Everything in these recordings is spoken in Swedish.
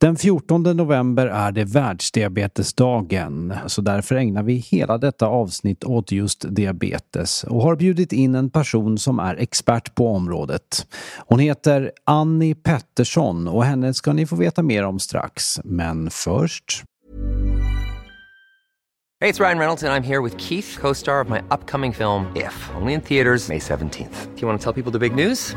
Den 14 november är det världsdiabetesdagen, så därför ägnar vi hela detta avsnitt åt just diabetes och har bjudit in en person som är expert på området. Hon heter Annie Pettersson och henne ska ni få veta mer om strax. Men först... Hej, det är Ryan Reynolds och jag är här med Keith, co-star of my upcoming film If, only in theaters May 17th. Do you want to tell people the big news?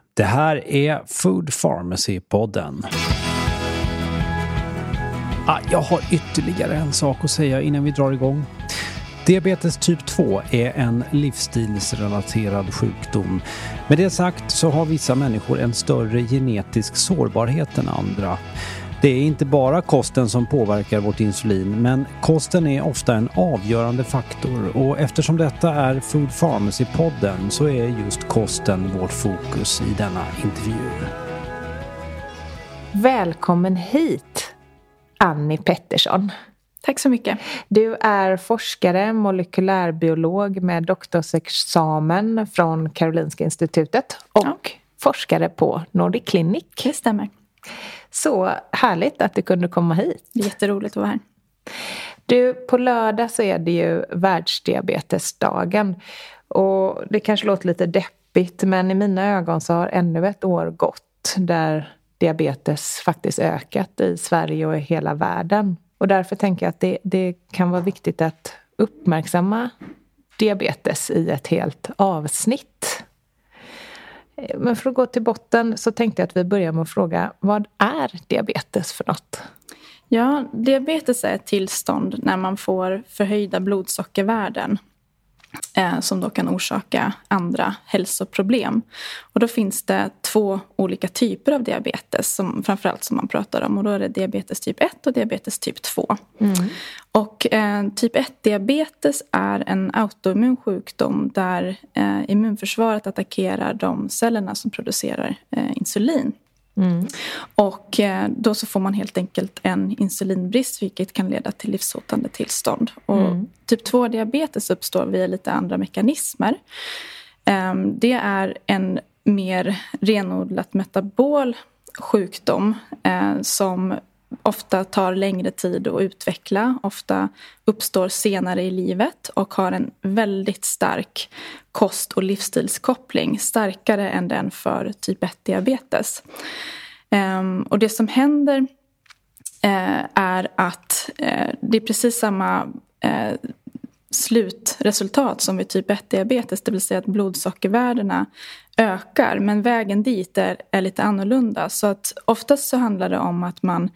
Det här är Food Pharmacy-podden. Ah, jag har ytterligare en sak att säga innan vi drar igång. Diabetes typ 2 är en livsstilsrelaterad sjukdom. Med det sagt så har vissa människor en större genetisk sårbarhet än andra. Det är inte bara kosten som påverkar vårt insulin men kosten är ofta en avgörande faktor och eftersom detta är Food Pharmacy-podden så är just kosten vårt fokus i denna intervju. Välkommen hit Annie Pettersson. Tack så mycket. Du är forskare, molekylärbiolog med doktorsexamen från Karolinska institutet och ja. forskare på Nordic Clinic. Det stämmer. Så härligt att du kunde komma hit. Jätteroligt att vara här. Du, på lördag så är det ju världsdiabetesdagen. Och det kanske låter lite deppigt men i mina ögon så har ännu ett år gått där diabetes faktiskt ökat i Sverige och i hela världen. Och därför tänker jag att det, det kan vara viktigt att uppmärksamma diabetes i ett helt avsnitt. Eh, men för att gå till botten så tänkte jag att vi börjar med att fråga vad är diabetes för något? Ja, diabetes är ett tillstånd när man får förhöjda blodsockervärden som då kan orsaka andra hälsoproblem. Och då finns det två olika typer av diabetes som framförallt som man pratar om och då är det diabetes typ 1 och diabetes typ 2. Mm. Och eh, typ 1-diabetes är en autoimmun sjukdom där eh, immunförsvaret attackerar de cellerna som producerar eh, insulin. Mm. Och eh, då så får man helt enkelt en insulinbrist vilket kan leda till livshotande tillstånd. Och mm. Typ 2-diabetes uppstår via lite andra mekanismer. Ehm, det är en mer renodlat metabol sjukdom eh, som ofta tar längre tid att utveckla, ofta uppstår senare i livet och har en väldigt stark kost och livsstilskoppling, starkare än den för typ 1-diabetes. Ehm, och det som händer eh, är att eh, det är precis samma eh, slutresultat som vid typ 1-diabetes, det vill säga att blodsockervärdena ökar. Men vägen dit är, är lite annorlunda. Så att oftast så handlar det om att man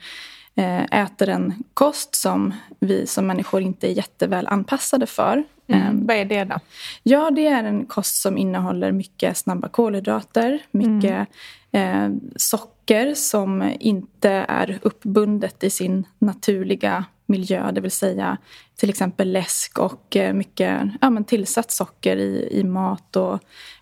eh, äter en kost som vi som människor inte är jätteväl anpassade för. Mm. Ehm, Vad är det då? Ja, det är en kost som innehåller mycket snabba kolhydrater, mycket mm. eh, socker som inte är uppbundet i sin naturliga miljö, det vill säga till exempel läsk och eh, mycket ja, men tillsatt socker i, i mat och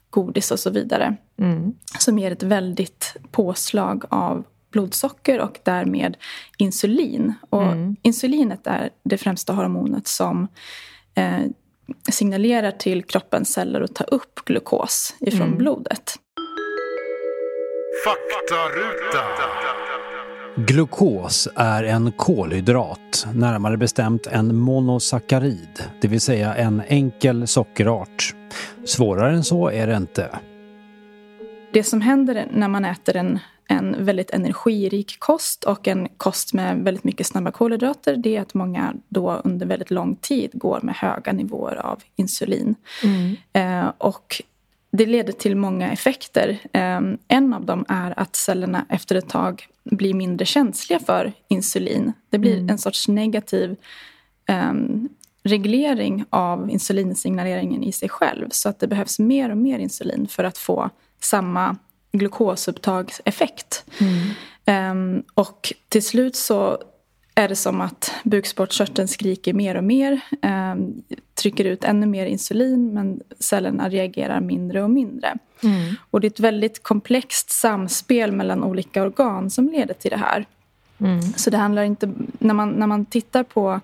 godis och så vidare. Mm. Som ger ett väldigt påslag av blodsocker och därmed insulin. Och mm. Insulinet är det främsta hormonet som eh, signalerar till kroppens celler att ta upp glukos ifrån mm. blodet. Faktaruta. Glukos är en kolhydrat, närmare bestämt en monosackarid, det vill säga en enkel sockerart. Svårare än så är det inte. Det som händer när man äter en, en väldigt energirik kost och en kost med väldigt mycket snabba kolhydrater det är att många då under väldigt lång tid går med höga nivåer av insulin. Mm. Eh, och det leder till många effekter. Ehm, en av dem är att cellerna efter ett tag blir mindre känsliga för insulin. Det blir mm. en sorts negativ um, reglering av insulinsignaleringen i sig själv. Så att det behövs mer och mer insulin för att få samma glukosupptagseffekt. Mm. Um, och till slut så är det som att bukspottkörteln skriker mer och mer. Eh, trycker ut ännu mer insulin men cellerna reagerar mindre och mindre. Mm. Och det är ett väldigt komplext samspel mellan olika organ som leder till det här. Mm. Så det handlar inte... När man, när man tittar på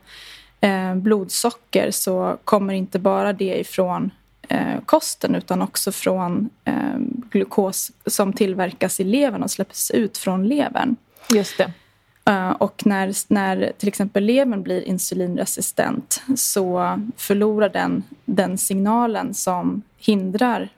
eh, blodsocker så kommer inte bara det ifrån eh, kosten utan också från eh, glukos som tillverkas i levern och släpps ut från levern. Just det. Uh, och när, när till exempel levern blir insulinresistent så förlorar den den signalen som hindrar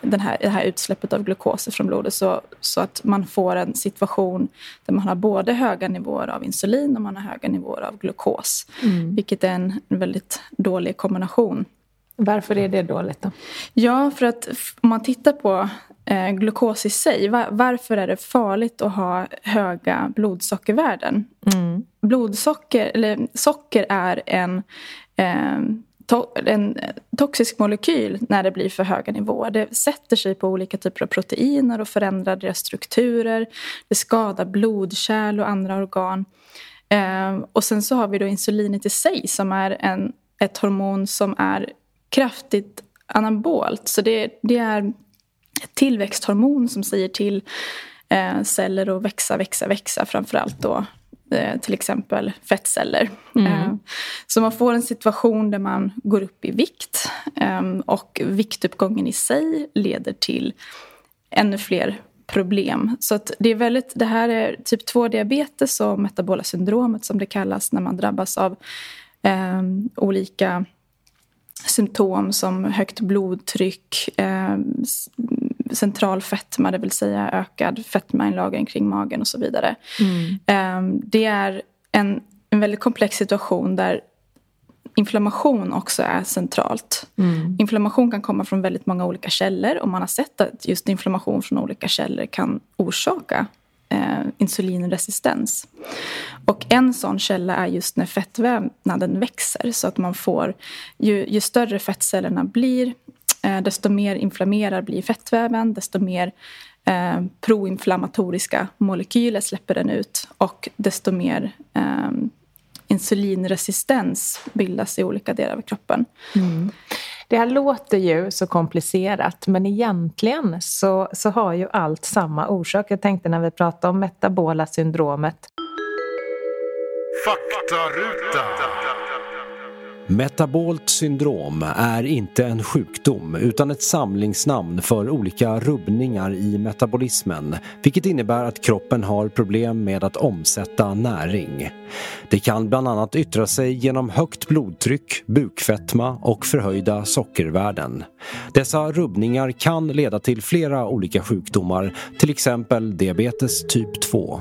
den här, det här utsläppet av glukos från blodet så, så att man får en situation där man har både höga nivåer av insulin och man har höga nivåer av glukos. Mm. Vilket är en väldigt dålig kombination. Varför är det dåligt då? Ja, för att om man tittar på eh, glukos i sig. Var, varför är det farligt att ha höga blodsockervärden? Mm. Blodsocker, eller socker är en eh, to en toxisk molekyl när det blir för höga nivåer. Det sätter sig på olika typer av proteiner och förändrar deras strukturer. Det skadar blodkärl och andra organ. Eh, och sen så har vi då insulinet i sig som är en, ett hormon som är kraftigt anabolt. Så det, det är ett tillväxthormon som säger till eh, celler att växa, växa, växa. Framförallt då eh, till exempel fettceller. Mm. Eh, så man får en situation där man går upp i vikt ehm, och viktuppgången i sig leder till ännu fler problem. Så att det, är väldigt, det här är typ 2-diabetes och metabola syndromet som det kallas när man drabbas av eh, olika symptom som högt blodtryck, eh, central fetma, det vill säga ökad fetmainlagring kring magen och så vidare. Mm. Eh, det är en, en väldigt komplex situation där inflammation också är centralt. Mm. Inflammation kan komma från väldigt många olika källor och man har sett att just inflammation från olika källor kan orsaka eh, insulinresistens. Och en sån källa är just när fettvävnaden växer. Så att man får, ju, ju större fettcellerna blir, desto mer inflammerad blir fettväven, desto mer eh, proinflammatoriska molekyler släpper den ut och desto mer eh, insulinresistens bildas i olika delar av kroppen. Mm. Det här låter ju så komplicerat men egentligen så, så har ju allt samma orsak. Jag tänkte när vi pratade om metabola syndromet. Faktaruta. Metabolt syndrom är inte en sjukdom utan ett samlingsnamn för olika rubbningar i metabolismen vilket innebär att kroppen har problem med att omsätta näring. Det kan bland annat yttra sig genom högt blodtryck, bukfetma och förhöjda sockervärden. Dessa rubbningar kan leda till flera olika sjukdomar, till exempel diabetes typ 2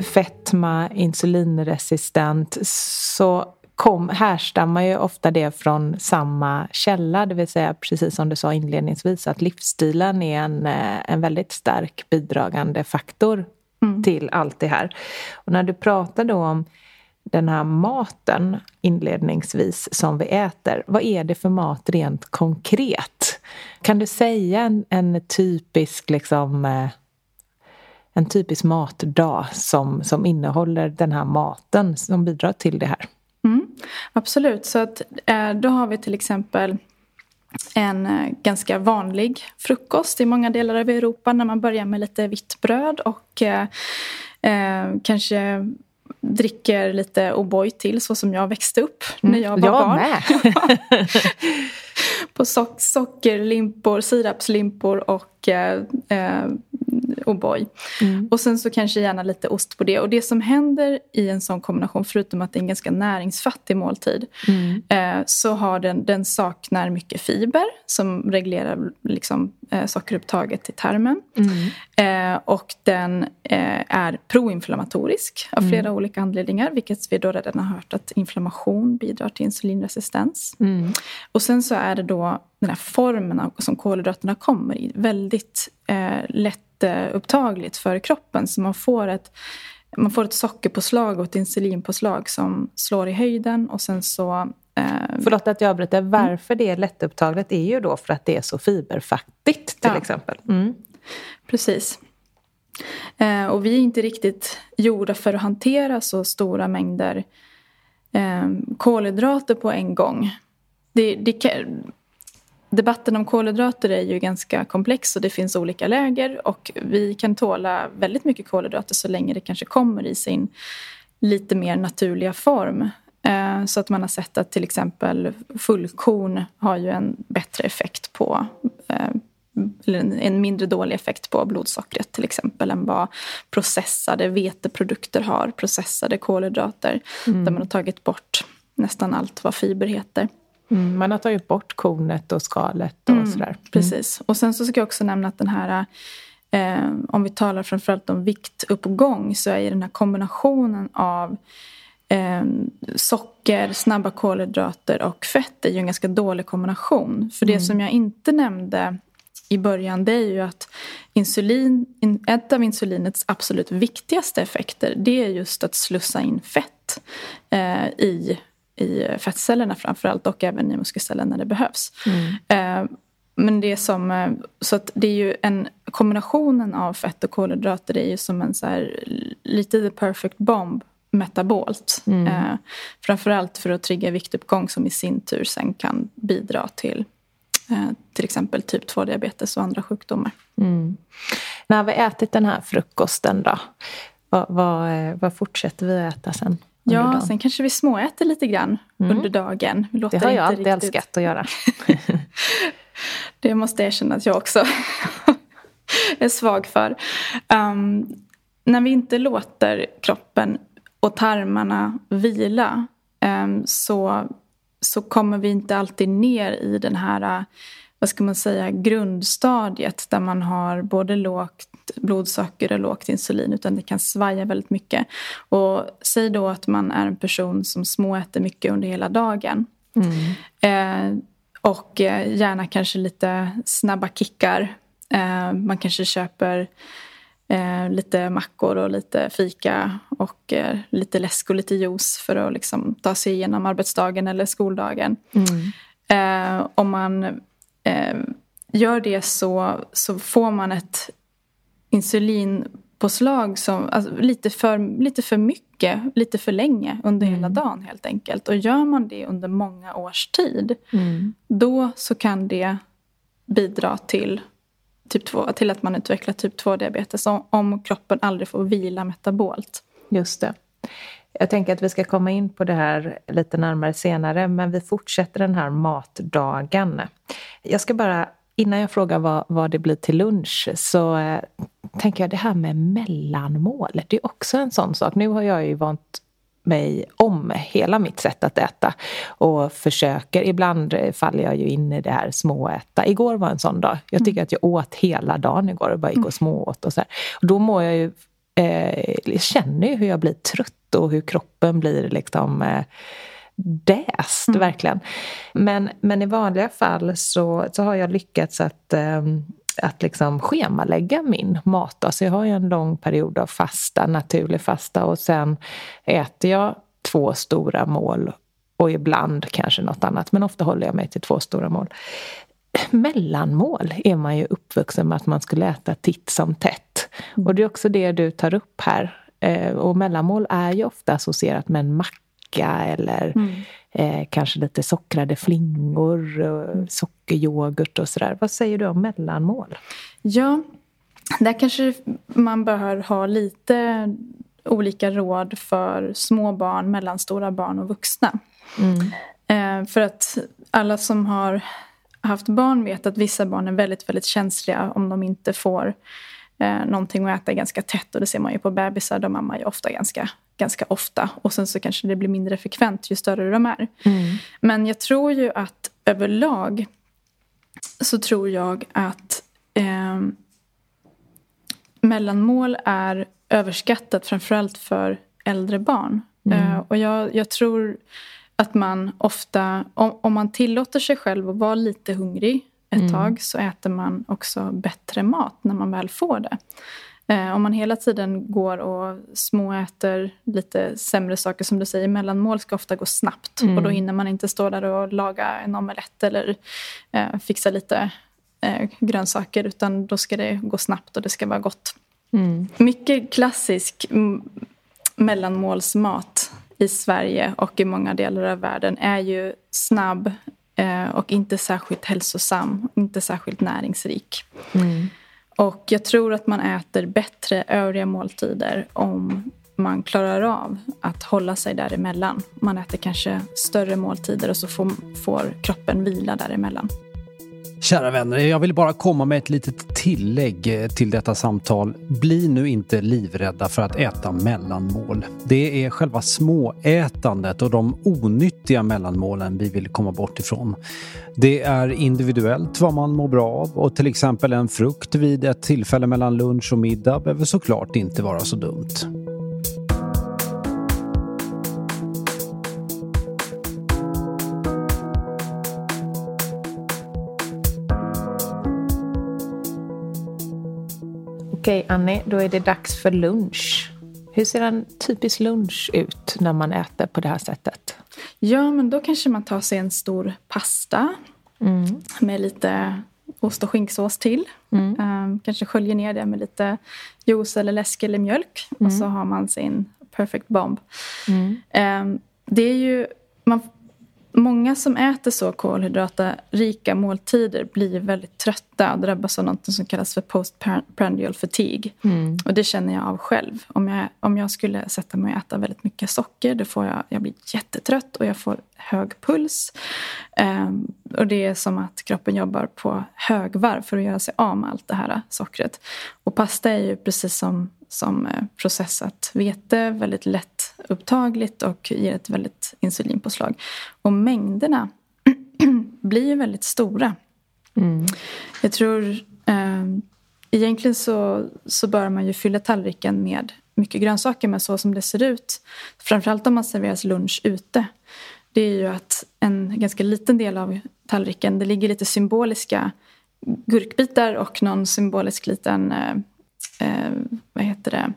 fetma, insulinresistent så kom, härstammar ju ofta det från samma källa, det vill säga precis som du sa inledningsvis att livsstilen är en, eh, en väldigt stark bidragande faktor mm. till allt det här. Och när du pratar då om den här maten inledningsvis som vi äter, vad är det för mat rent konkret? Kan du säga en, en typisk liksom eh, en typisk matdag som, som innehåller den här maten som bidrar till det här? Mm, absolut, så att, eh, då har vi till exempel en eh, ganska vanlig frukost i många delar av Europa när man börjar med lite vitt bröd och eh, eh kanske dricker lite O'boy till så som jag växte upp när jag var jag barn. Med. På so sockerlimpor, sirapslimpor och eh, O'boy. Mm. Och sen så kanske gärna lite ost på det. Och det som händer i en sån kombination, förutom att det är en ganska näringsfattig måltid, mm. eh, så har den, den saknar mycket fiber som reglerar liksom, eh, sockerupptaget i tarmen. Mm. Eh, och den eh, är proinflammatorisk av flera mm. olika anledningar, vilket vi då redan har hört att inflammation bidrar till insulinresistens. Mm. Och sen så är det då den här formen som kolhydraterna kommer i väldigt eh, lätt jätteupptagligt för kroppen. Så man får ett, man får ett sockerpåslag och ett insulinpåslag som slår i höjden och sen så Eh, Förlåt att jag avbryter. Mm. Varför det är lättupptaget är ju då för att det är så fiberfattigt till ja. exempel. Mm. Precis. Eh, och vi är inte riktigt gjorda för att hantera så stora mängder eh, kolhydrater på en gång. Det, det, debatten om kolhydrater är ju ganska komplex och det finns olika läger och vi kan tåla väldigt mycket kolhydrater så länge det kanske kommer i sin lite mer naturliga form. Eh, så att man har sett att till exempel fullkorn har ju en bättre effekt på eh, eller en mindre dålig effekt på blodsockret till exempel än vad processade veteprodukter har, processade kolhydrater mm. där man har tagit bort nästan allt vad fiber heter. Mm, man har tagit bort kornet och skalet och mm, sådär. Mm. Precis. Och sen så ska jag också nämna att den här eh, om vi talar framförallt om viktuppgång så är den här kombinationen av eh, socker, snabba kolhydrater och fett är ju en ganska dålig kombination. För det mm. som jag inte nämnde i början det är ju att insulin, ett av insulinets absolut viktigaste effekter det är just att slussa in fett eh, i, i fettcellerna framförallt och även i muskelceller när det behövs. Mm. Eh, men det som, eh, så att det är ju en kombinationen av fett och kolhydrater är ju som en så här, lite the perfect bomb metabolt. Mm. Eh, framförallt för att trigga viktuppgång som i sin tur sen kan bidra till eh, till exempel typ 2-diabetes och andra sjukdomar. Mm. När vi ätit den här frukosten då, vad, vad, vad fortsätter vi att äta sen? Ja, dagen? sen kanske vi småäter lite grann mm. under dagen. det har jag alltid riktigt... älskat att göra. det måste jag erkänna att jag också är svag för. Um, när vi inte låter kroppen och tarmarna vila um, så, så kommer vi inte alltid ner i den här vad ska man säga, grundstadiet där man har både lågt blodsocker och lågt insulin utan det kan svaja väldigt mycket. Och säg då att man är en person som småäter mycket under hela dagen. Mm. Eh, och eh, gärna kanske lite snabba kickar. Eh, man kanske köper eh, lite mackor och lite fika och eh, lite läsk och lite juice för att liksom, ta sig igenom arbetsdagen eller skoldagen. Mm. Eh, om man gör det så, så får man ett insulinpåslag som, alltså, lite, för, lite för mycket, lite för länge under mm. hela dagen helt enkelt. Och gör man det under många års tid, mm. då så kan det bidra till, typ 2, till att man utvecklar typ 2-diabetes om, om kroppen aldrig får vila metabolt. Just det. Jag tänker att vi ska komma in på det här lite närmare senare, men vi fortsätter den här matdagen. Jag ska bara innan jag frågar vad, vad det blir till lunch så eh, tänker jag det här med mellanmål. Det är också en sån sak. Nu har jag ju vant mig om hela mitt sätt att äta och försöker. Ibland faller jag ju in i det här småäta. Igår var en sån dag. Jag tycker mm. att jag åt hela dagen igår och bara gick och mm. smååt och så här. Och då mår jag ju, eh, känner ju hur jag blir trött och hur kroppen blir liksom eh, däst, mm. verkligen. Men, men i vanliga fall så, så har jag lyckats att, eh, att liksom schemalägga min mat. Alltså jag har ju en lång period av fasta, naturlig fasta och sen äter jag två stora mål och ibland kanske något annat, men ofta håller jag mig till två stora mål. Mellanmål är man ju uppvuxen med att man skulle äta titt som tätt. Mm. Och det är också det du tar upp här. Eh, och mellanmål är ju ofta associerat med en macka eller mm. eh, kanske lite sockrade flingor, och mm. sockeryoghurt och sådär. Vad säger du om mellanmål? Ja, där kanske man bör ha lite olika råd för små barn, mellanstora barn och vuxna. Mm. Eh, för att alla som har haft barn vet att vissa barn är väldigt, väldigt känsliga om de inte får eh, någonting att äta ganska tätt. Och det ser man ju på bebisar, de ammar ju ofta ganska ganska ofta. Och sen så kanske det blir mindre frekvent ju större de är. Mm. Men jag tror ju att överlag så tror jag att eh, mellanmål är överskattat framförallt för äldre barn. Mm. Eh, och jag, jag, tror att man ofta, om, om, man tillåter sig själv att vara lite hungrig ett mm. tag så äter man också bättre mat när man väl får det. Eh, om man hela tiden går och småäter lite sämre saker som du säger, mellanmål ska ofta gå snabbt. Mm. Och då hinner man inte stå där och laga en omelett eller eh, fixa lite eh, grönsaker utan då ska det gå snabbt och det ska vara gott. Mm. Mycket klassisk mellanmålsmat i Sverige och i många delar av världen är ju snabb eh, och inte särskilt hälsosam, inte särskilt näringsrik. Mm. Och jag tror att man äter bättre övriga måltider om man klarar av att hålla sig däremellan. Man äter kanske större måltider och så får, får kroppen vila däremellan. Kära vänner, jag vill bara komma med ett litet tillägg eh, till detta samtal. Bli nu inte livrädda för att äta mellanmål. Det är själva småätandet och de onyttiga mellanmålen vi vill komma bort ifrån. Det är individuellt vad man mår bra av och till exempel en frukt vid ett tillfälle mellan lunch och middag behöver såklart inte vara så dumt. Okej, Annie, då är det dags för lunch. Hur ser en typisk lunch ut när man äter på det här sättet? Ja, men då kanske man tar sig en stor pasta mm. med lite ost och skinksås till. Mm. Um, kanske sköljer ner det med lite juice eller läsk eller mjölk. Mm. Och så har man sin perfect bomb. Um, det är ju... Man, Många som äter så kolhydratrika måltider blir väldigt trötta och drabbas av något som kallas för postprandial fatigue. Mm. Och det känner jag av själv. Om jag, om jag skulle sätta mig och äta väldigt mycket socker då får jag, jag blir jättetrött och jag får hög puls. Um, och det är som att kroppen jobbar på högvarv för att göra sig av med allt det här sockret. Och pasta är ju precis som, som eh, processat vete väldigt lätt upptagligt och ger ett väldigt insulinpåslag. Och mängderna blir ju väldigt stora. Mm. Jag tror eh, egentligen så, så bör man ju fylla tallriken med mycket grönsaker men så som det ser ut, framförallt om man serveras lunch ute, det är ju att en ganska liten del av tallriken, det ligger lite symboliska gurkbitar och någon symbolisk liten, eh, eh, vad heter det,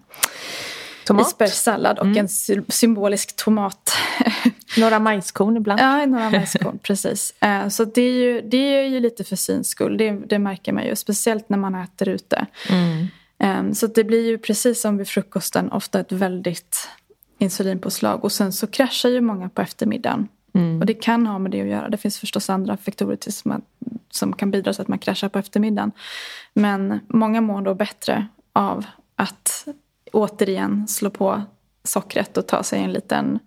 Tomat? Isbergssallad och mm. en symbolisk tomat. några majskorn ibland. Ja, några majskorn, precis. Eh, så det är, ju, det är ju lite för syns skull, det, det märker man ju. Speciellt när man äter ute. Mm. Ehm, så det blir ju precis som vid frukosten ofta ett väldigt insulinpåslag. Och sen så kraschar ju många på eftermiddagen. Mm. Och det kan ha med det att göra. Det finns förstås andra faktorer till som, som kan bidra till att man kraschar på eftermiddagen. Men många mår då bättre av att återigen slå på sockret och ta sig en liten,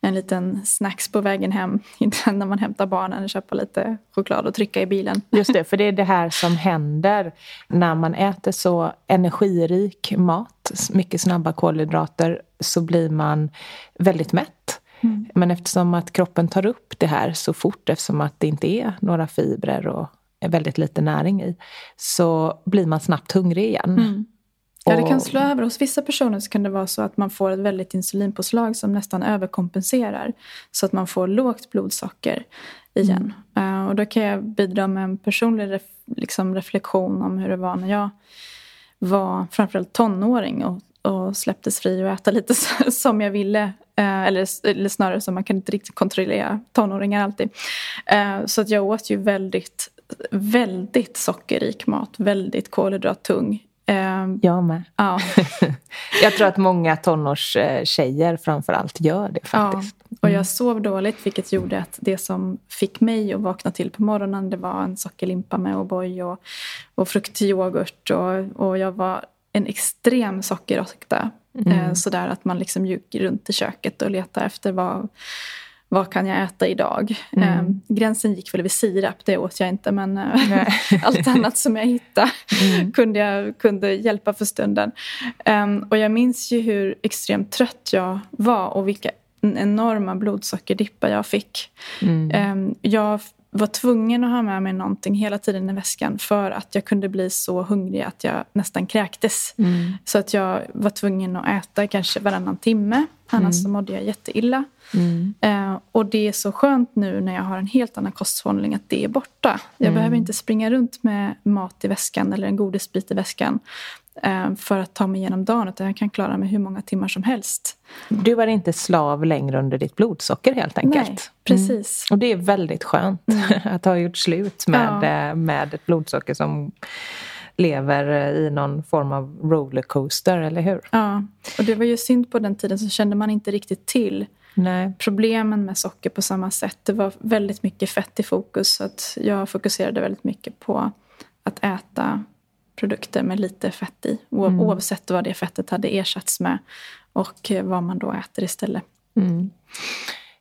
en liten snacks på vägen hem när man hämtar barnen, köpa lite choklad och trycka i bilen. Just det, för det är det här som händer när man äter så energirik mat, mycket snabba kolhydrater, så blir man väldigt mätt. Mm. Men eftersom att kroppen tar upp det här så fort, eftersom att det inte är några fibrer och väldigt lite näring i, så blir man snabbt hungrig igen. Mm. Ja, det kan slå över. Hos vissa personer så kan det vara så att man får ett väldigt insulinpåslag som nästan överkompenserar. Så att man får lågt blodsocker igen. Mm. Uh, och då kan jag bidra med en personlig ref liksom reflektion om hur det var när jag var framförallt tonåring och, och släpptes fri och äta lite som jag ville. Uh, eller, eller snarare så man kan inte riktigt kontrollera tonåringar alltid. Uh, så att jag åt ju väldigt, väldigt sockerrik mat, väldigt kolhydrattung Um, jag med. Ja. jag tror att många tonårstjejer framförallt gör det faktiskt. Ja, och jag mm. sov dåligt vilket gjorde att det som fick mig att vakna till på morgonen det var en sockerlimpa med O'boy och, och fruktyoghurt och, och jag var en extrem sockerråtta. Mm. Eh, sådär att man liksom gick runt i köket och letade efter vad vad kan jag äta idag? Mm. Eh, gränsen gick väl vid sirap, det åt jag inte men eh, allt annat som jag hittade mm. kunde, jag, kunde hjälpa för stunden. Eh, och jag minns ju hur extremt trött jag var och vilka enorma blodsockerdippar jag fick. Mm. Ehm, jag var tvungen att ha med mig någonting hela tiden i väskan för att jag kunde bli så hungrig att jag nästan kräktes. Mm. Så att jag var tvungen att äta kanske varannan timme. Annars mm. så mådde jag jätteilla. Mm. Eh, och det är så skönt nu när jag har en helt annan kosthållning att det är borta. Jag mm. behöver inte springa runt med mat i väskan eller en godisbit i väskan för att ta mig igenom dagen. Utan jag kan klara mig hur många timmar som helst. Du är inte slav längre under ditt blodsocker helt enkelt. Nej, precis. Mm. Och det är väldigt skönt mm. att ha gjort slut med, ja. Eh, med ett blodsocker som lever i någon form av rollercoaster, eller hur? Ja, och det var ju synd på den tiden så kände man inte riktigt till Nej. problemen med socker på samma sätt. Det var väldigt mycket fett i fokus så att jag fokuserade väldigt mycket på att äta produkter med lite fett i. Mm. Oavsett vad det fettet hade ersatts med och vad man då äter istället. Mm.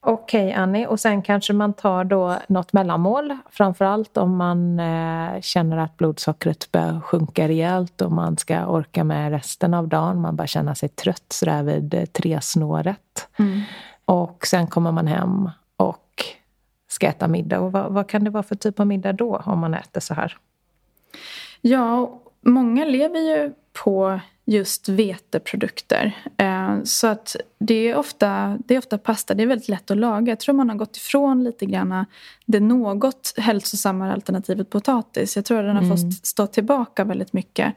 Okej okay, Annie, och sen kanske man tar då något mellanmål. Framförallt om man eh, känner att blodsockret börjar sjunka rejält och man ska orka med resten av dagen. Man bara känner sig trött sådär vid eh, tresnåret. Mm. Och sen kommer man hem och ska äta middag. Och vad, vad kan det vara för typ av middag då om man äter så här? Ja, många lever ju på just veteprodukter. Eh, så att det är, ofta, det är ofta pasta, det är väldigt lätt att laga. Jag tror man har gått ifrån lite grann det något hälsosammare alternativet potatis. Jag tror att den har mm. fått stå tillbaka väldigt mycket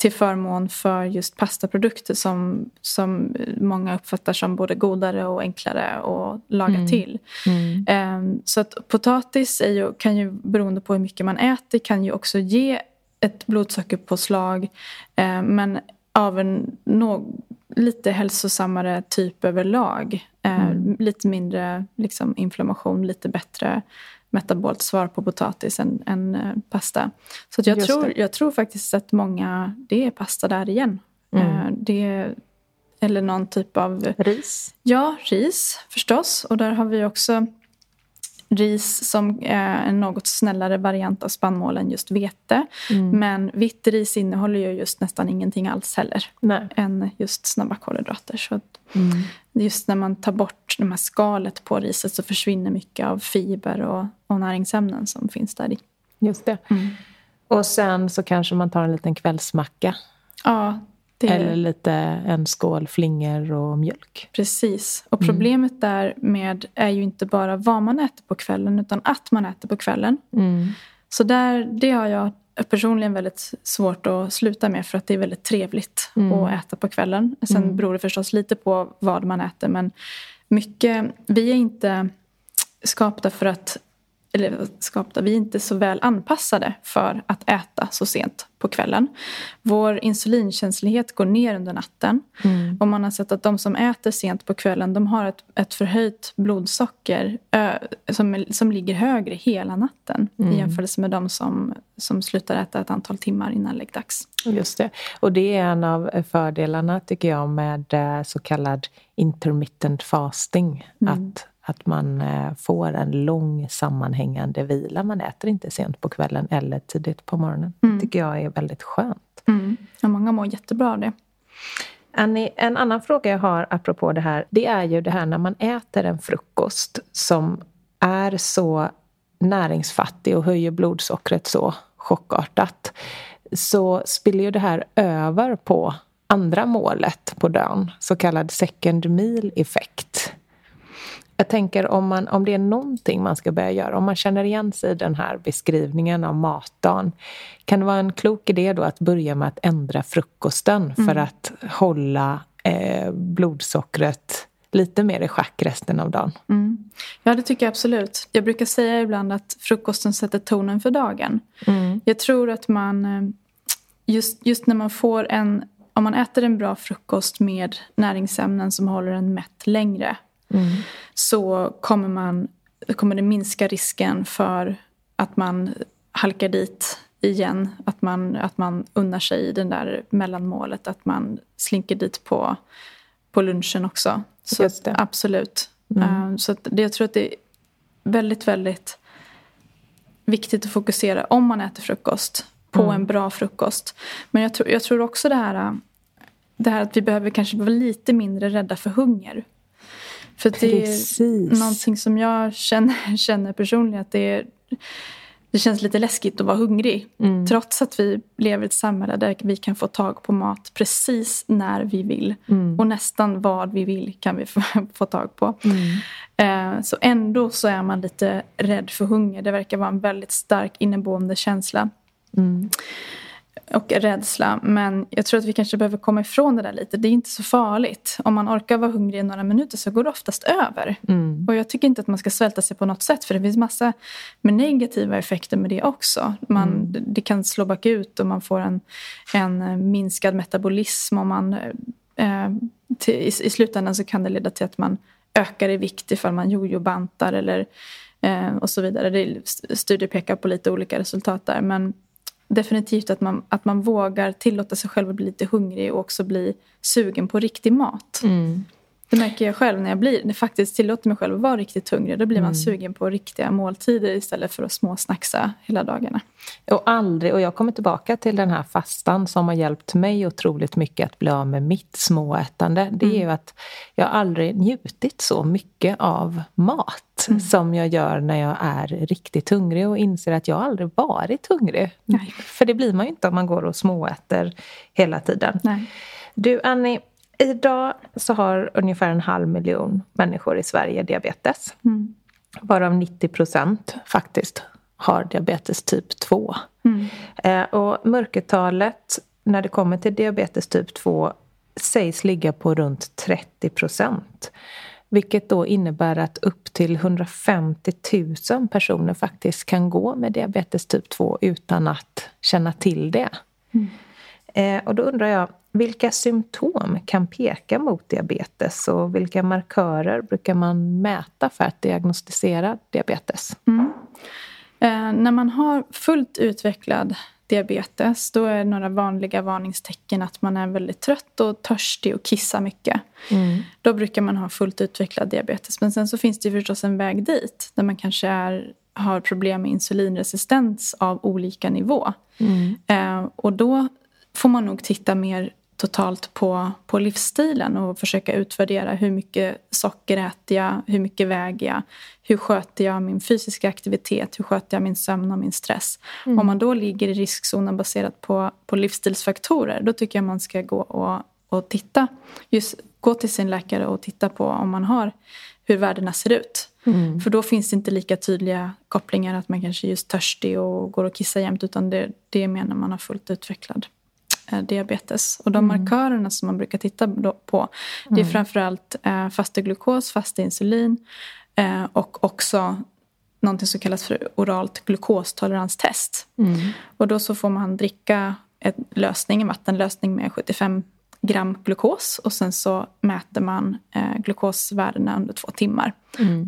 till förmån för just pastaprodukter som, som många uppfattar som både godare och enklare att laga mm. till. Mm. Ehm, så att potatis ju, kan ju beroende på hur mycket man äter kan ju också ge ett blodsockerpåslag eh, men av en no, lite hälsosammare typ överlag. Eh, mm. Lite mindre liksom, inflammation, lite bättre metabolt svar på potatis än, än eh, pasta. Så jag, tror, jag tror faktiskt att många, det är pasta där igen. Mm. Eh, det, eller någon typ av... Ris? Ja, ris förstås. Och där har vi också ris som är en något snällare variant av spannmål än just vete. Mm. Men vitt ris innehåller ju just nästan ingenting alls heller. Nej. Än just snabba kolhydrater. Så mm. Just när man tar bort det här skalet på riset så försvinner mycket av fiber och, och näringsämnen som finns där i. Just det. Mm. Och sen så kanske man tar en liten kvällsmacka. Ja, det... Eller lite en skål flingor och mjölk. Precis. Och mm. problemet mm. där med är ju inte bara vad man äter på kvällen utan att man äter på kvällen. Mm. Så där, det har jag personligen väldigt svårt att sluta med för att det är väldigt trevligt mm. att äta på kvällen. Sen mm. beror det förstås lite på vad man äter men mycket, vi är inte skapta för att eller skapta, vi är inte så väl anpassade för att äta så sent på kvällen. Vår insulinkänslighet går ner under natten. Mm. Och man har sett att de som äter sent på kvällen de har ett, ett förhöjt blodsocker ö, som, som ligger högre hela natten mm. i jämförelse med de som, som slutar äta ett antal timmar innan läggdags. Just det. Och det är en av fördelarna tycker jag med eh, så kallad intermittent fasting. Mm. Att att man eh, får en lång sammanhängande vila. Man äter inte sent på kvällen eller tidigt på morgonen. Mm. Det tycker jag är väldigt skönt. Mm. Ja, många mår jättebra av det. Annie, en annan fråga jag har apropå det här, det är ju det här när man äter en frukost som är så näringsfattig och höjer blodsockret så chockartat så spiller ju det här över på andra målet på dagen, så kallad second meal effekt. Jag tänker om, man, om det är någonting man ska börja göra, om man känner igen sig i den här beskrivningen av matdagen. Kan det vara en klok idé då att börja med att ändra frukosten mm. för att hålla eh, blodsockret lite mer i schack resten av dagen? Mm. Ja, det tycker jag absolut. Jag brukar säga ibland att frukosten sätter tonen för dagen. Mm. Jag tror att man, eh, just, just när man får en om man äter en bra frukost med näringsämnen som håller en mätt längre mm. så kommer, man, kommer det minska risken för att man halkar dit igen. Att man, att man unnar sig det där mellanmålet. Att man slinker dit på, på lunchen också. Så absolut. Mm. Uh, så det, jag tror att det är väldigt, väldigt viktigt att fokusera om man äter frukost på mm. en bra frukost. Men jag tror, jag tror också det här, det här att vi behöver kanske vara lite mindre rädda för hunger. För det är någonting som jag känner, känner personligen att det är det känns lite läskigt att vara hungrig. Mm. Trots att vi lever i ett samhälle där vi kan få tag på mat precis när vi vill. Mm. Och nästan vad vi vill kan vi få, få tag på. Mm. Eh, så ändå så är man lite rädd för hunger. Det verkar vara en väldigt stark inneboende känsla. Och rädsla. Men jag tror att vi kanske behöver komma ifrån det där lite. Det är inte så farligt. Om man orkar vara hungrig i några minuter så går det oftast över. Mm. Och jag tycker inte att man ska svälta sig på något sätt. För det finns massa med negativa effekter med det också. Man, Mm. Det kan slå bakut och man får en, en minskad metabolism. Och man, eh, till, i, I slutändan så kan det leda till att man ökar i vikt ifall man jojobantar eller eh, och så vidare. Det, är- studier pekar på lite olika resultat där. Men definitivt att man, att man vågar tillåta sig själv att bli lite hungrig och också bli sugen på riktig mat. Mm. Det märker jag själv när jag, blir, när faktiskt tillåter mig själv att vara riktigt hungrig. Då blir man sugen på riktiga måltider istället för att småsnacksa hela dagarna. Och aldrig, och jag kommer tillbaka till den här fastan som har hjälpt mig otroligt mycket att bli av med mitt småätande. Det är ju att jag aldrig njutit så mycket av mat som jag gör när jag är riktigt hungrig och inser att jag aldrig varit hungrig. Nej. För det blir man ju inte om man går och småäter hela tiden. Nej. Du Annie, idag så har ungefär en halv miljon människor i Sverige diabetes. Mm. Varav 90 procent faktiskt har diabetes typ 2. Mm. Eh, och mörkertalet när det kommer till diabetes typ 2 sägs ligga på runt 30 procent. Vilket då innebär att upp till 150 000 personer faktiskt kan gå med diabetes typ 2 utan att känna till det. Eh, och då undrar jag, vilka symptom kan peka mot diabetes och vilka markörer brukar man mäta för att diagnostisera diabetes? Eh, när man har fullt utvecklad diabetes då är några vanliga varningstecken att man är väldigt trött och törstig och kissar mycket. Då brukar man ha fullt utvecklad diabetes. Men sen så finns det förstås en väg dit där man kanske är, har problem med insulinresistens av olika nivå. Eh, och då får man nog titta mer totalt på, på livsstilen och försöka utvärdera hur mycket socker äter jag, hur mycket väger jag, hur sköter jag min fysiska aktivitet, hur sköter jag min sömn och min stress. Om man då ligger i riskzonen baserat på, på livsstilsfaktorer då tycker jag man ska gå och, och titta, just gå till sin läkare och titta på om man har hur värdena ser ut. För då finns det inte lika tydliga kopplingar att man kanske är just törstig och går och kissar jämt utan det, det när man har fullt utvecklad diabetes. Och de markörerna som man brukar titta på det är framförallt eh, fasta glukos, fasta insulin eh, och också någonting som kallas för oralt glukostoleranstest. Och då så får man dricka en lösning, en vattenlösning med 75 gram glukos och sen så mäter man eh, glukosvärdena under två timmar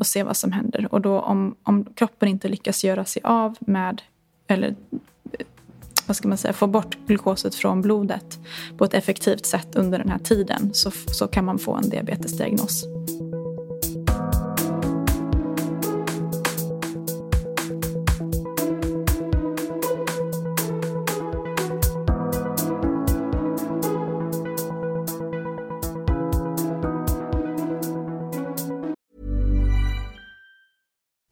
och ser vad som händer. Och då om, om kroppen inte lyckas göra sig av med eller vad ska man säga, få bort glukoset från blodet på ett effektivt sätt under den här tiden så, så kan man få en diabetesdiagnos.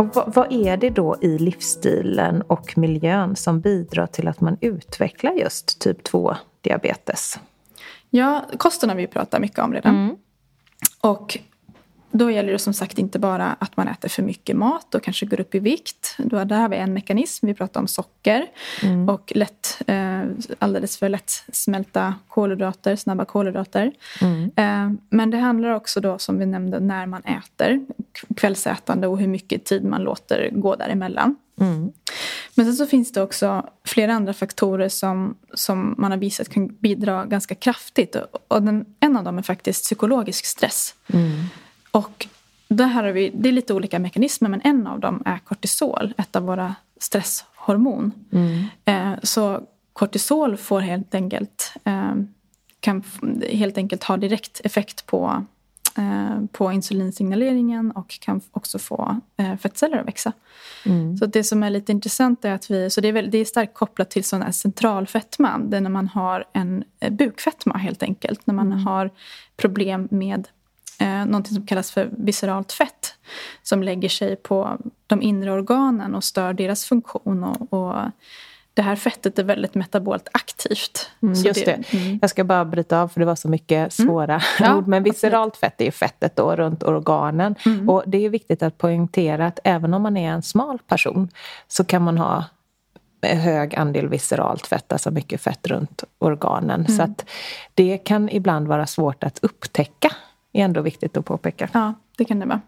Och vad, är det då i livsstilen och miljön som bidrar till att man utvecklar just typ 2-diabetes? Ja, kosten har vi pratat mycket om redan. Och då gäller det som sagt inte bara att man äter för mycket mat och kanske går upp i vikt. Då, där har vi en mekanism. Vi pratar om socker mm. och lätt, eh, alldeles för lättsmälta kolhydrater, snabba kolhydrater. Mm. Eh, men det handlar också då som vi nämnde när man äter, kvällsätande och hur mycket tid man låter gå däremellan. Mm. Men sen så finns det också flera andra faktorer som, som man har visat kan bidra ganska kraftigt. Och den, en av dem är faktiskt psykologisk stress. Mm. Och där har vi, det är lite olika mekanismer men en av dem är kortisol, ett av våra stresshormon. Mm. Eh, så kortisol får helt enkelt, eh, kan helt enkelt ha direkt effekt på, på insulinsignaleringen och kan också få fettceller att växa. Mm. Så det som är lite intressant är att vi, så det är, väldigt, det är starkt kopplat till sån här central fetma. Det är när man har en bukfetma helt enkelt. När man mm. har problem med eh, någonting som kallas för visceralt fett som lägger sig på de inre organen och stör deras funktion. Och, och det här fettet är väldigt metabolt aktivt. Mm, just det. det. Mm. Jag ska bara bryta av för det var så mycket mm. svåra mm. ord. Men visceralt fett är ju fettet då runt organen. Mm. Och det är viktigt att poängtera att även om man är en smal person så kan man ha hög andel visceralt fett, alltså mycket fett runt organen. Så mm. att det kan ibland vara svårt att upptäcka är ändå viktigt att påpeka. Ja, det kan det vara.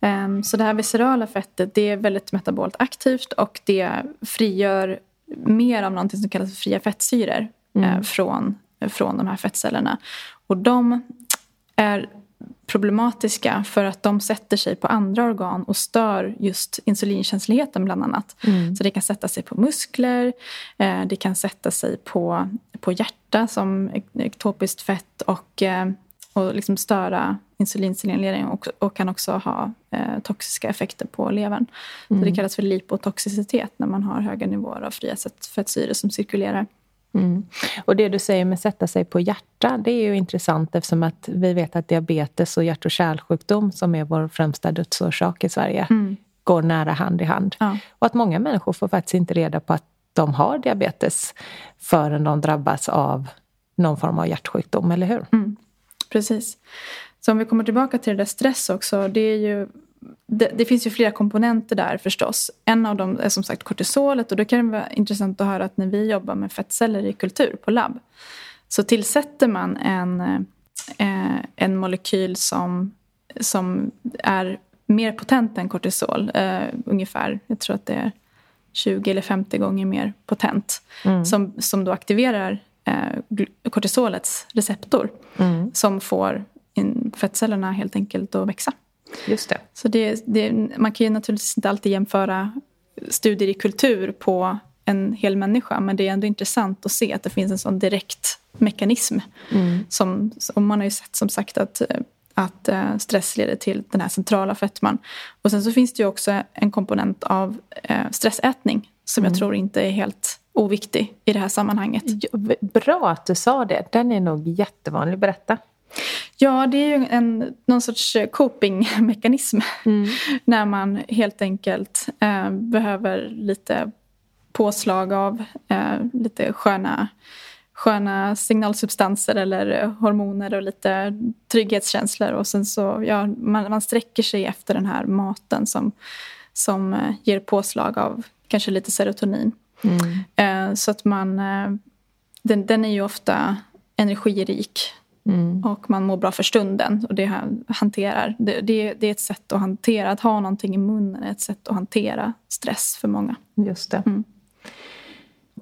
Mm. Um, så det här viscerala fettet det är väldigt metabolt aktivt och det frigör mer av någonting som kallas för fria fettsyror mm. eh, från, från de här fettcellerna. Och de är problematiska för att de sätter sig på andra organ och stör just insulinkänsligheten bland annat. Mm. Så det kan sätta sig på muskler, eh, det kan sätta sig på, på hjärta som ektopiskt fett och eh, och liksom störa insulinsignalering och, och, kan också ha eh, toxiska effekter på levern. Mm. Så det kallas för lipotoxicitet när man har höga nivåer av fria fettsyror som cirkulerar. Mm. Och det du säger med sätta sig på hjärta, det är ju intressant eftersom att vi vet att diabetes och hjärt och kärlsjukdom som är vår främsta dödsorsak i Sverige mm. går nära hand i hand. Ja. Och att många människor får faktiskt inte reda på att de har diabetes förrän de drabbas av någon form av hjärtsjukdom, eller hur? Mm. Precis. Så om vi kommer tillbaka till det där stress också. Det, är ju, det, det, finns ju flera komponenter där förstås. En av dem är som sagt kortisolet. Och då kan det vara intressant att höra att när vi jobbar med fettceller i kultur på labb. Så tillsätter man en, eh, en molekyl som, som är mer potent än kortisol. Eh, ungefär, jag tror att det är 20 eller 50 gånger mer potent. Mm. Som, som då aktiverar eh, kortisolets receptor mm. som får fettcellerna helt enkelt att växa. Just det. Så det, det, man kan ju naturligtvis inte alltid jämföra studier i kultur på en hel människa men det är ändå intressant att se att det finns en sån direkt mekanism. Mm. Som, och man har ju sett som sagt att, att eh, stress leder till den här centrala fettman. Och sen så finns det ju också en komponent av eh, stressätning som mm. jag tror inte är helt oviktig i det här sammanhanget. Bra att du sa det. Den är nog jättevanlig. Berätta. Ja, det är ju en, någon sorts copingmekanism. Mm. När man helt enkelt eh, behöver lite påslag av eh, lite sköna, sköna signalsubstanser eller hormoner och lite trygghetskänslor. Och sen så, ja, man, man sträcker sig efter den här maten som, som eh, ger påslag av kanske lite serotonin. Mm. Eh, så att man... Eh, den, den är ju ofta energirik. Mm. Och man mår bra för stunden. Och det hanterar. Det, det, det, är ett sätt att hantera. Att ha någonting i munnen är ett sätt att hantera stress för många. Just det. Mm.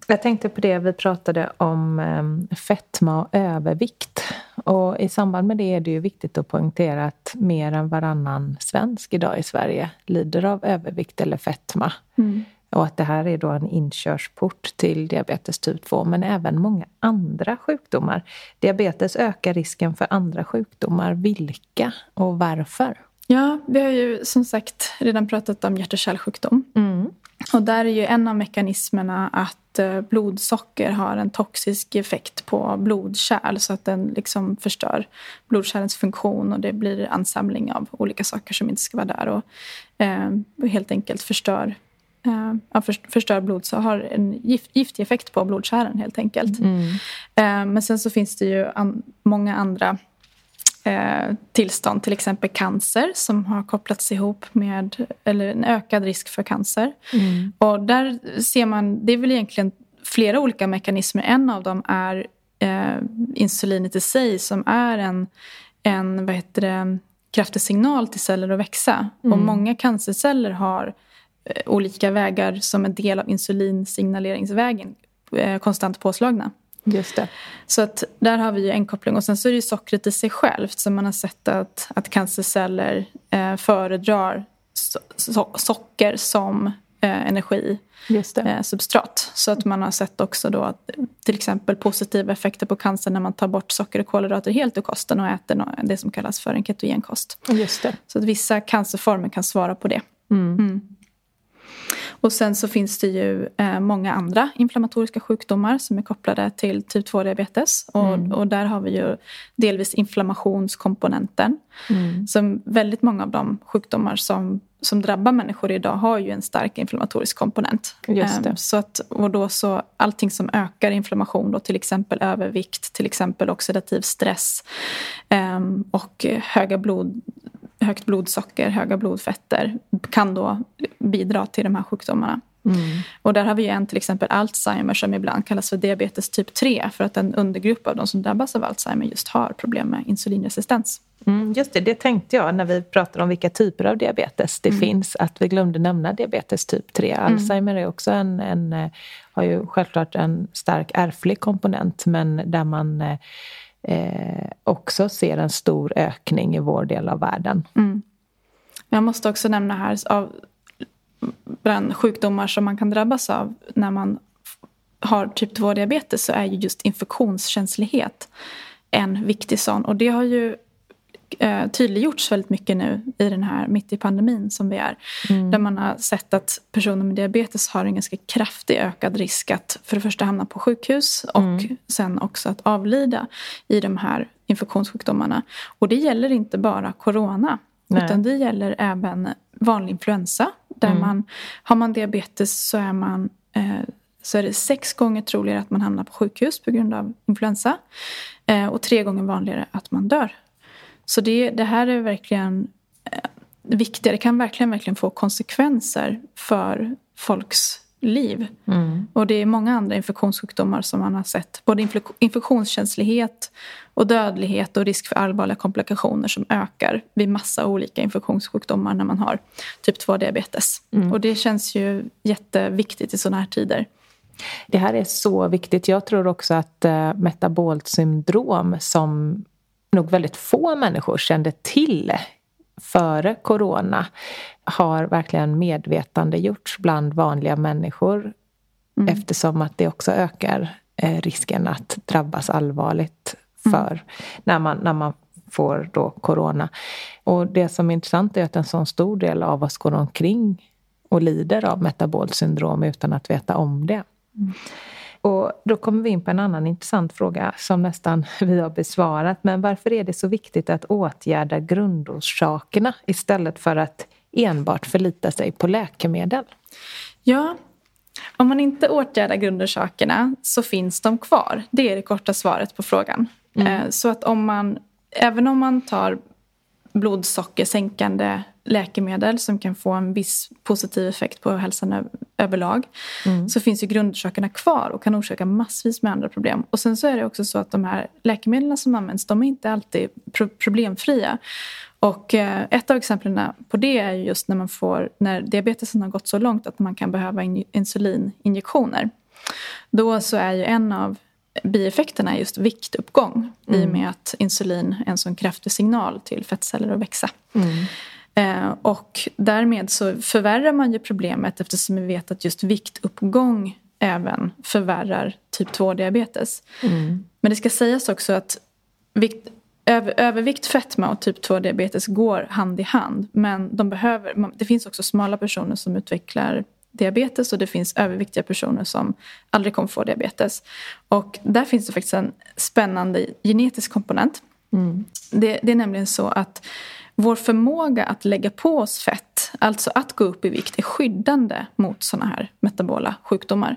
Jag tänkte på det vi pratade om eh, fetma och övervikt. Och I samband med det är det ju viktigt att poängtera att mer än varannan svensk idag i Sverige lider av övervikt eller fetma. Mm. Och att det här är då en inkörsport till diabetes typ 2, men även många andra sjukdomar. Diabetes ökar risken för andra sjukdomar. Vilka och varför? Ja, vi har ju som sagt redan pratat om hjärt och kärlsjukdom. Mm. Och där är ju en av mekanismerna att eh, blodsocker har en toxisk effekt på blodkärl så att den liksom förstör blodkärlens funktion och det blir ansamling av olika saker som inte ska vara där och eh, helt enkelt förstör eh, förstör blod så har en gift, giftig effekt på blodkärlen helt enkelt. Mm. Eh, men sen så finns det ju an, många andra eh, tillstånd, till exempel cancer som har kopplats ihop med eller en ökad risk för cancer. Mm. Och där ser man, det är väl egentligen flera olika mekanismer. En av dem är eh, insulinet i sig som är en, en vad heter det, kraftig signal till celler att växa. Mm. Och många cancerceller har olika vägar som en del av insulinsignaleringsvägen eh, konstant påslagna. Just det. Så att där har vi en koppling. Och sen så är det ju sockret i sig självt. Så man har sett att, att cancerceller eh, föredrar so so socker som eh, energisubstrat. Eh, så att man har sett också då att till exempel positiva effekter på cancer när man tar bort socker och kolhydrater helt ur kosten och äter det som kallas för en ketogenkost. Just det. Så att vissa cancerformer kan svara på det. Mm. Mm. Och sen så finns det ju eh, många andra inflammatoriska sjukdomar som är kopplade till typ 2-diabetes. Och, mm. och där har vi ju delvis inflammationskomponenten. Mm. Som väldigt många av de sjukdomar som, som drabbar människor idag har ju en stark inflammatorisk komponent. Just. Eh, så att, och då så allting som ökar inflammation, då, till exempel övervikt, till exempel oxidativ stress eh, och höga blod högt blodsocker, höga blodfetter kan då bidra till de här sjukdomarna. Mm. Och där har vi en till exempel Alzheimer som ibland kallas för diabetes typ 3 för att en undergrupp av de som drabbas av Alzheimer just har problem med insulinresistens. Mm, just det, det tänkte jag när vi pratade om vilka typer av diabetes det mm. finns, att vi glömde nämna diabetes typ 3. Mm. Alzheimer är också en, en, eh, har ju självklart en stark ärftlig komponent men där man eh, också ser en stor ökning i vår del av världen. Mm. Jag måste också nämna här av bland sjukdomar som man kan drabbas av när man har typ 2-diabetes så är ju just infektionskänslighet en viktig sån. Och det har ju eh, tydliggjorts väldigt mycket nu i den här mitt i pandemin som vi är. Mm. Där man har sett att personer med diabetes har en ganska kraftig ökad risk att för det första hamna på sjukhus och mm. sen också att avlida i de här infektionssjukdomarna. Och det gäller inte bara corona. Nej. Utan det gäller även vanlig influensa. Där mm. man, har man diabetes så är man eh, så är det sex gånger troligare att man hamnar på sjukhus på grund av influensa. Eh, och tre gånger vanligare att man dör så det, det här är verkligen eh, viktigt. Det kan verkligen, verkligen få konsekvenser för folks liv. Mm. Och det är många andra infektionssjukdomar som man har sett. Både infektionskänslighet och dödlighet och risk för allvarliga komplikationer som ökar vid massa olika infektionssjukdomar när man har typ 2-diabetes. Mm. Och det känns ju jätteviktigt i sådana här tider. Det här är så viktigt. Jag tror också att äh, metabolt syndrom som nog väldigt få människor kände till före corona har verkligen medvetande gjorts bland vanliga människor mm. eftersom att det också ökar eh, risken att drabbas allvarligt för mm. när, man, när man får då corona. Och det som är intressant är att en sån stor del av oss går omkring och lider av metabolt syndrom utan att veta om det. Mm. Och då kommer vi in på en annan intressant fråga som nästan vi har besvarat. Men varför är det så viktigt att åtgärda grundorsakerna istället för att enbart förlita sig på läkemedel? Ja, om man inte åtgärdar grundorsakerna så finns de kvar. Det är det korta svaret på frågan. Mm. Eh, så att om man, även om man tar blodsockersänkande läkemedel som kan få en viss positiv effekt på hälsan överlag. Mm. Så finns ju grundorsakerna kvar och kan orsaka massvis med andra problem. Och sen så är det också så att de här läkemedlen som används, de är inte alltid pro problemfria. Och eh, ett av exemplen på det är just när man får, när diabetesen har gått så långt att man kan behöva in insulininjektioner. Då så är ju en av bieffekterna är just viktuppgång mm. i och med att insulin är en sån kraftig signal till fettceller att växa. Mm. Eh, och därmed så förvärrar man ju problemet eftersom vi vet att just viktuppgång även förvärrar typ 2-diabetes. Mm. Men det ska sägas också att vikt, över, övervikt, fetma och typ 2-diabetes går hand i hand. Men de behöver, det finns också smala personer som utvecklar diabetes och det finns överviktiga personer som aldrig kommer få diabetes. Och där finns det faktiskt en spännande genetisk komponent. Mm. Det, det, är nämligen så att vår förmåga att lägga på oss fett alltså att gå upp i vikt, är skyddande mot sådana här metabola sjukdomar.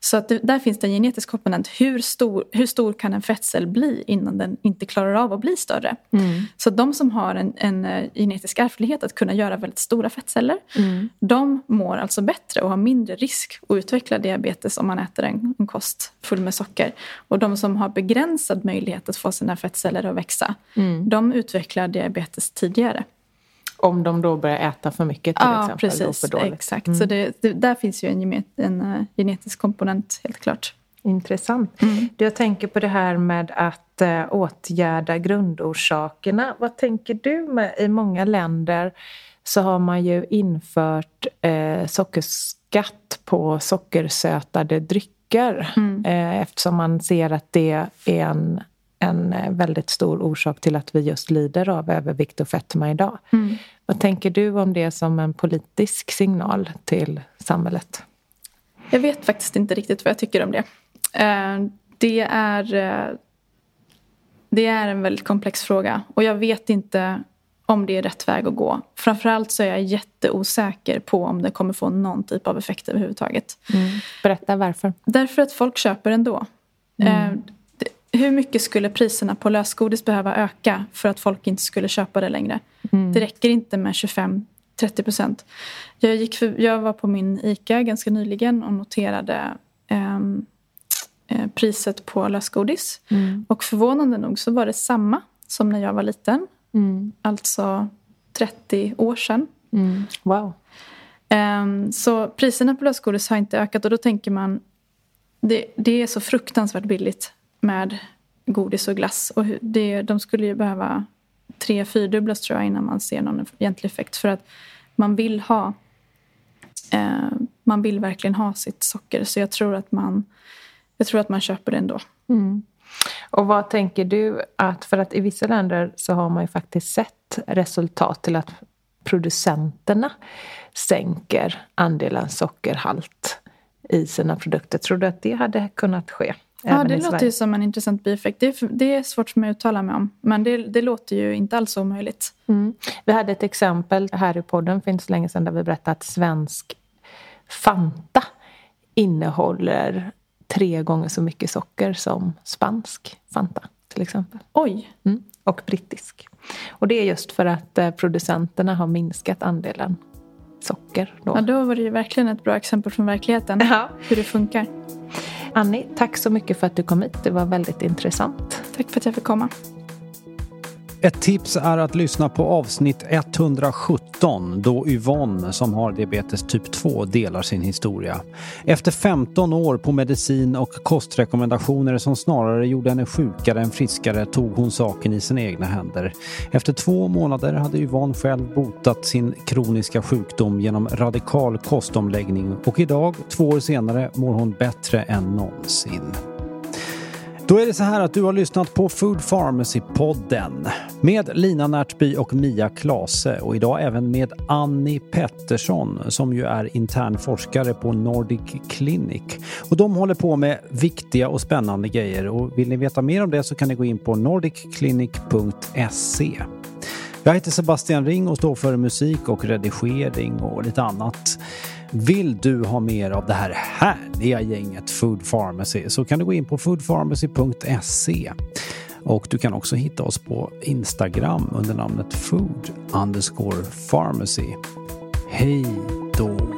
Så att det, där finns det en genetisk komponent. Hur stor, hur stor kan en fettcell bli innan den inte klarar av att bli större? Mm. Så de som har en, en, eh, genetisk ärftlighet att kunna göra väldigt stora fettceller, mm. de mår alltså bättre och har mindre risk att utveckla diabetes om man äter en, en kost full med socker. Och de som har begränsad möjlighet att få sina fettceller att växa, mm. de utvecklar diabetes tidigare. Om de då börjar äta för mycket till ja, exempel? Precis, för dåligt. exakt. Mm. Så det, det, där finns ju en, en uh, genetisk komponent helt klart. Intressant. Mm. Jag tänker på det här med att uh, åtgärda grundorsakerna. Vad tänker du med? I många länder så har man ju infört uh, sockerskatt på sockersötade drycker. Mm. Uh, eftersom man ser att det är en en eh, väldigt stor orsak till att vi just lider av övervikt och fetma idag. Mm. Vad tänker du om det som en politisk signal till samhället? Jag vet faktiskt inte riktigt vad jag tycker om det. Eh, det är, eh, det är en väldigt komplex fråga och jag vet inte om det är rätt väg att gå. Framförallt så är jag jätteosäker på om det kommer få någon typ av effekt överhuvudtaget. Mm. Berätta varför. Därför att folk köper ändå. Mm hur mycket skulle priserna på lösgodis behöva öka för att folk inte skulle köpa det längre? Mm. Det räcker inte med 25-30 procent. Jag, jag var på min ICA ganska nyligen och noterade um, eh, priset på lösgodis. Mm. Och förvånande nog så var det samma som när jag var liten. Mm. Alltså 30 år sedan. Mm. Wow. Um, så priserna på lösgodis har inte ökat och då tänker man det, det är så fruktansvärt billigt med godis och glass. Och det, de skulle ju behöva tre, fyrdubblas tror jag innan man ser någon egentlig effekt. För att man vill ha eh, man vill verkligen ha sitt socker. Så jag tror att man, jag tror att man köper det ändå. Mm. Och vad tänker du att, för att i vissa länder så har man ju faktiskt sett resultat till att producenterna sänker andelen sockerhalt i sina produkter. Tror du att det hade kunnat ske? Ja, det låter ju som en intressant bieffekt. Det är, det är svårt för mig att uttala mig om. Men det, det låter ju inte alls omöjligt. Mm. Vi hade ett exempel här i podden för inte så länge sedan där vi berättade att svensk Fanta innehåller tre gånger så mycket socker som spansk Fanta till exempel. Oj! Mm. Och brittisk. Och det är just för att eh, producenterna har minskat andelen socker. Då. Ja, då var det ju verkligen ett bra exempel från verkligheten. Ja. Hur det funkar. Annie, tack så mycket för att du kom hit. Det var väldigt intressant. Tack för att jag fick komma. Ett tips är att lyssna på avsnitt 117 då Yvonne som har diabetes typ 2 delar sin historia. Efter 15 år på medicin och kostrekommendationer som snarare gjorde henne sjukare än friskare tog hon saken i sina egna händer. Efter två månader hade Yvonne själv botat sin kroniska sjukdom genom radikal kostomläggning och idag, två år senare, mår hon bättre än någonsin. Då är det så här att du har lyssnat på Food Pharmacy-podden med Lina Närtby och Mia Klase och idag även med Annie Pettersson som ju är intern forskare på Nordic Clinic. Och de håller på med viktiga och spännande grejer och vill ni veta mer om det så kan ni gå in på nordicclinic.se. Jag heter Sebastian Ring och står för musik och redigering och lite annat. Vill du ha mer av det här härliga gänget Food Pharmacy så kan du gå in på foodpharmacy.se och du kan också hitta oss på Instagram under namnet food underscore pharmacy. Hej då!